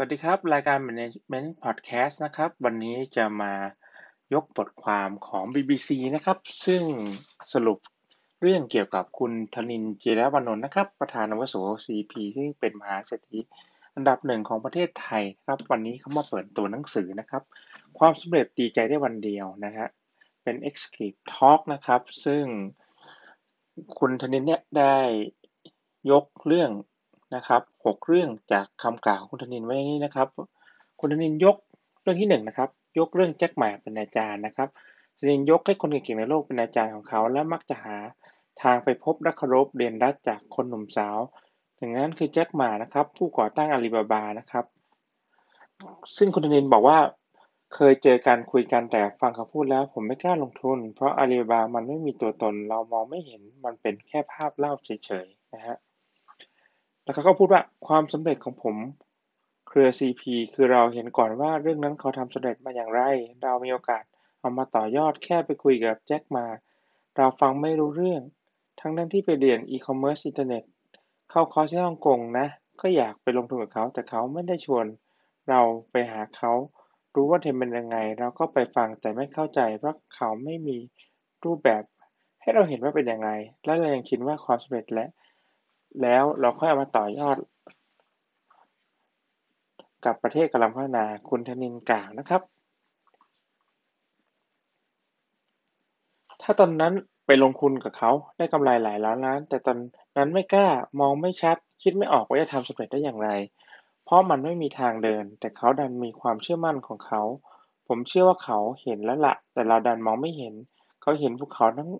วัสดีครับ รายการ Management Podcast นะครับ วันนี้จะมายกบทความของ BBC นะครับ ซึ่งสรุปเรื่องเกี่ยวกับคุณธนินเจรวนนท์นะครับ ประธานวุโส CP ซึ่งเป็นมหาเศรษฐีอันดับหนึ่งของประเทศไทยครับ วันนี้เขามาเปิดตัวหนังสือนะครับ ความสำเร็จดีใจได้วันเดียวนะฮะเป็น Exclusive Talk นะครับ ซึ่งคุณธนินเนี่ยได้ยกเรื่อง นะครับหกเรื่องจากคำกล่าวคุณธนินไว้นี้นะครับ คุณธนินยกเรื่องที่หนึ่งนะครับ ยกเรื่องแจ็คหมาเป็นอาจารย์นะครับธนินยกให้คนเก่งๆในโลกเป็นอาจารย์ของเขา และมักจะหาทางไปพบและเคารพเรียนรัดจากคนหนุ่มสาวอย่งนั้นคือแจ็คหมานะครับ ผู้ก่อตั้งอาลีบาบานะครับ ซึ่งคุณธนินบอกว่าเคยเจอการคุยกันแต่ฟังเขาพูดแล้ว ผมไม่กล้าลงทุน เพราะอาลีบาบามันไม่มีตัวตน เรามองไม่เห็นมันเป็นแค่ภาพเล่าเฉยๆนะฮะ แล้วเขาก็พูดว่าความสำเร็จของผมเครือ CP คือเราเห็นก่อนว่าเรื่องนั้นเขาทำสำเร็จมาอย่างไร เรามีโอกาสเอามาต่อยอดแค่ไปคุยกับแจ็ค หม่า เราฟังไม่รู้เรื่อง ทั้งนั้นที่ไปเรียนอีคอมเมิร์ซอินเทอร์เน็ตเข้าคอร์สที่ฮ่องกงนะ ก็อยากไปลงทุนกับเขา แต่เขาไม่ได้ชวน เราไปหาเขา รู้ว่าเทรนด์เป็นยังไง เราก็ไปฟังแต่ไม่เข้าใจเพราะเขาไม่มีรูปแบบ ให้เราเห็นว่าเป็นยังไง และเรายังคิดว่าความสำเร็จและ แล้วเราค่อยเอามาต่อยอดกับประเทศกำลังพัฒนาคุณธนินกล่าวนะครับ ถ้าตอนนั้นไปลงทุนกับเขาได้กำไรหลายล้านล้าน แต่ตอนนั้นไม่กล้ามองไม่ชัด คิดไม่ออกว่าจะทำสำเร็จได้อย่างไร เพราะมันไม่มีทางเดิน แต่เขาดันมีความเชื่อมั่นของเขา ผมเชื่อว่าเขาเห็นแล้วละแต่เราดันมองไม่เห็น เขาเห็นภูเขาทั้ง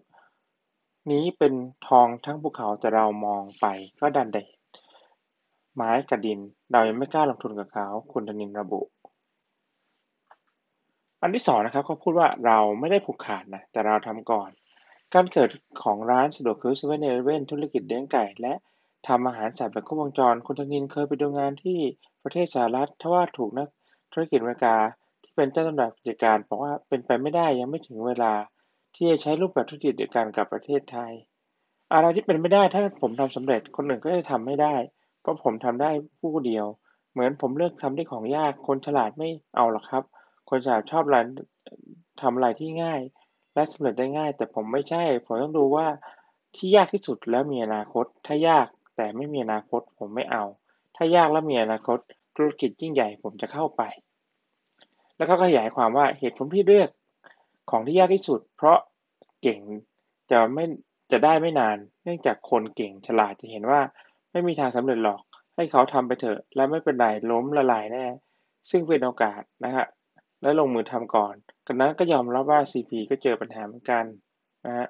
นี้เป็นทองทั้งภูเขา แต่เรามองไปก็ดันได้ไม้กับดิน เรายังไม่กล้าลงทุนกับเขา คุณธนินระบุ อันที่สองนะครับเขาพูดว่าเราไม่ได้ผูกขาดนะ แต่เราทำก่อน การเกิดของร้านสะดวกซื้อเซเว่นเอเว่นธุรกิจเลี้ยงไก่ และทำอาหารสัตว์แบบครบวงจร คุณธนินเคยไปดูงานที่ประเทศสหรัฐทว่าถูกนักธุรกิจอเมริกาที่เป็นเจ้าตำหนักกิจการบอกว่าเป็นไปไม่ได้ยังไม่ถึงเวลา ที่จะใช้รูปแบบธุรกิจเดียวกันกับประเทศไทย อะไรที่เป็นไม่ได้ถ้าผมทำสำเร็จคนอื่นก็จะทำไม่ได้ เพราะผมทำได้ผู้เดียว เหมือนผมเลือกทำที่ของยากคนฉลาดไม่เอาหรอกครับ คนฉลาดชอบอะไรทำอะไรที่ง่าย และสำเร็จได้ง่าย แต่ผมไม่ใช่ ผมต้องดูว่าที่ยากที่สุดแล้วมีอนาคต ถ้ายากแต่ไม่มีอนาคตผมไม่เอา ถ้ายากแล้วมีอนาคตธุรกิจยิ่งใหญ่ผมจะเข้าไป แล้วก็ขยายความว่าเหตุผลที่เลือก ของที่ยากที่สุด เพราะเก่งจะไม่จะได้ไม่นาน เนื่องจากคนเก่งฉลาดจะเห็นว่าไม่มีทางสำเร็จหรอก ให้เขาทำไปเถอะ และไม่เป็นไรล้มละลายแน่ ซึ่งเป็นโอกาสนะฮะและลงมือทำก่อนกันนั้นก็ยอมรับว่า CP ก็เจอปัญหาเหมือนกันนะฮะ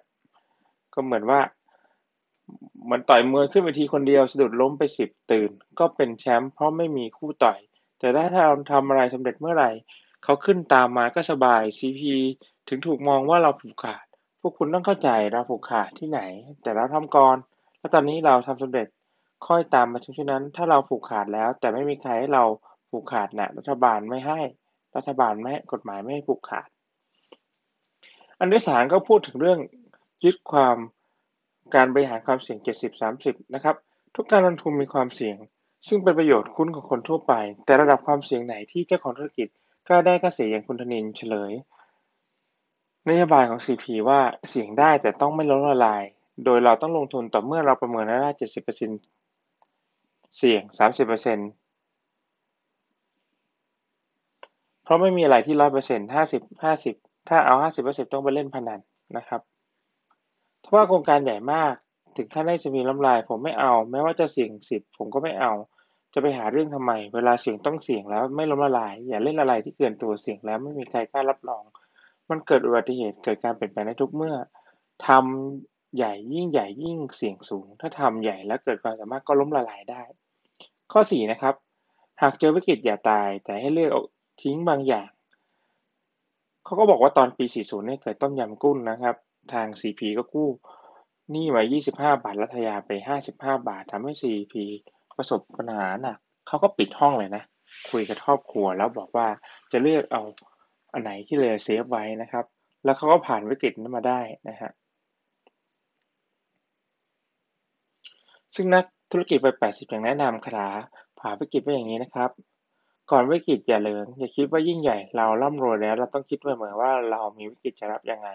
ก็เหมือนว่าเหมือนต่อยมวยขึ้นเวทีคนเดียวสะดุดล้มไปสิบตื่น ก็เป็นแชมป์เพราะไม่มีคู่ต่อย แต่ถ้าเราทำอะไรสำเร็จเมื่อไหร่ เขาขึ้นตามมาก็สบาย CP ถึงถูกมองว่าเราผูกขาด พวกคุณต้องเข้าใจเราผูกขาดที่ไหน แต่เราทำก่อน แล้วตอนนี้เราทำสำเร็จ ค่อยตามมาช่วนั้น ถ้าเราผูกขาดแล้ว แต่ไม่มีใครให้เราผูกขาดนะ่ะรัฐบาลไม่ให้ รัฐบาลไม่กฎหมายไม่ให้ผูกขาด อันที่สามก็พูดถึงเรื่องยึดความการบริหารความเสี่ยง 70-30 นะครับ ทุกการลงทุนมีความเสี่ยง ซึ่งเป็นประโยชน์คุ้นของคนทั่วไป แต่ระดับความเสี่ยงไหนที่เจ้าของธุรกิจ กล้าได้ก็เสียอย่างคุณธนินเฉลยนโยบายของ CP ว่าเสี่ยงได้แต่ต้องไม่ล้มละลาย โดยเราต้องลงทุนต่อเมื่อเราประเมินได้70%เสี่ยง 30%เพราะไม่มีอะไรที่100% 50 50ถ้าเอา50%ต้องไปเล่นพนันนะครับถ้าว่าโครงการใหญ่มากถึงขั้นได้จะมีล้มลาย ผมไม่เอา แม้ว่าจะเสี่ยงสิบผมก็ไม่เอา จะไปหาเรื่องทำไม เวลาเสี่ยงต้องเสี่ยงแล้วไม่ล้มละลาย อย่าเล่นอะไรที่เกินตัว เสี่ยงแล้วไม่มีใครกล้ารับรอง มันเกิดอุบัติเหตุ เกิดการเปลี่ยนแปลงได้ทุกเมื่อ ทำใหญ่ยิ่งใหญ่ยิ่งเสี่ยงสูง ถ้าทำใหญ่แล้วเกิดความสามารถก็ล้มละลายได้ ข้อสี่นะครับ หากเจอวิกฤตอย่าตาย แต่ให้เลือกทิ้งบางอย่าง เขาก็บอกว่าตอนปี 40เนี่ยเกิดต้มยำกุ้งนะครับ ทาง CP ก็กู้หนี้ไว้25 บาท รัฐยาไป 55 บาททำให้ CP ประสบปัญหาหนักเขาก็ปิดห้องเลยนะ คุยกับครอบครัวแล้วบอกว่าจะเลือกเอาอันไหนที่เลยเซฟไว้นะครับ แล้วเขาก็ผ่านวิกฤตนั้นมาได้นะฮะซึ่งนักธุรกิจไป 80 อย่างแนะนำคาถาผ่าวิกฤตไว้อย่างนี้นะครับ ก่อนวิกฤตอย่าเลิงอย่าคิดว่ายิ่งใหญ่เราร่ำรวยแล้ว เราต้องคิดเสมอว่าเรามีวิกฤตจะรับยังไง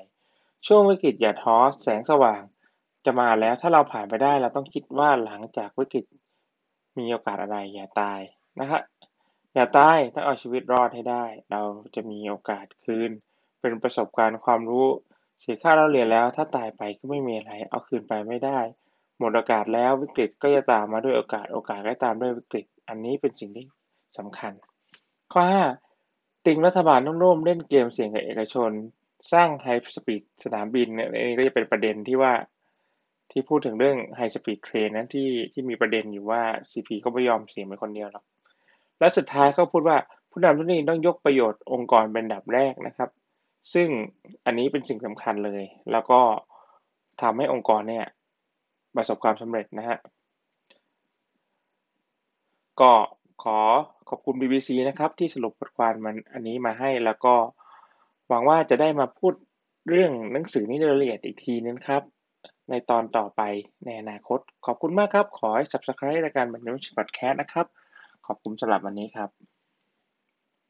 ช่วงวิกฤตอย่าท้อแสงสว่างจะมาแล้วถ้าเราผ่านไปได้เราต้องคิดว่าหลังจากวิกฤต มีโอกาสอะไร อย่าตาย นะครับอย่าตาย ต้องเอาชีวิตรอดให้ได้ เราจะมีโอกาสคืน เป็นประสบการณ์ความรู้ เสียค่าเล่าเรียนแล้ว ถ้าตายไปก็ไม่มีอะไร เอาคืนไปไม่ได้ หมดโอกาสแล้ว วิกฤตก็จะตามมาด้วยโอกาส โอกาสก็ตามด้วยวิกฤต อันนี้เป็นสิ่งที่สำคัญ ข้อ 5 ติงรัฐบาลต้องร่วมเล่นเกมเสี่ยงกับเอกชน สร้าง high speed สนามบินเนี่ยนี่ก็จะเป็นประเด็นที่ว่า ที่พูดถึงเรื่อง high speed train นั้นที่ที่มีประเด็นอยู่ว่า CP ก็ไม่ยอมเสี่ยงเป็นคนเดียวหรอก และสุดท้ายเขาพูดว่าผู้นำทุกนี้ต้องยกประโยชน์องค์กรเป็นดับแรกนะครับ ซึ่งอันนี้เป็นสิ่งสำคัญเลย แล้วก็ทำให้องค์กรเนี่ยประสบความสำเร็จนะฮะก็ขอขอบคุณ BBC นะครับ ที่สรุปบทความมันอันนี้มาให้แล้วก็หวังว่าจะได้มาพูดเรื่องหนังสือนี้ในรายละเอียดอีกทีนึงครับ ในตอนต่อไปในอนาคต ขอบคุณมากครับ ขอให้ Subscribe รายการบันเทิงพอดแคสต์นะครับ ขอบคุณสำหรับวันนี้ครับ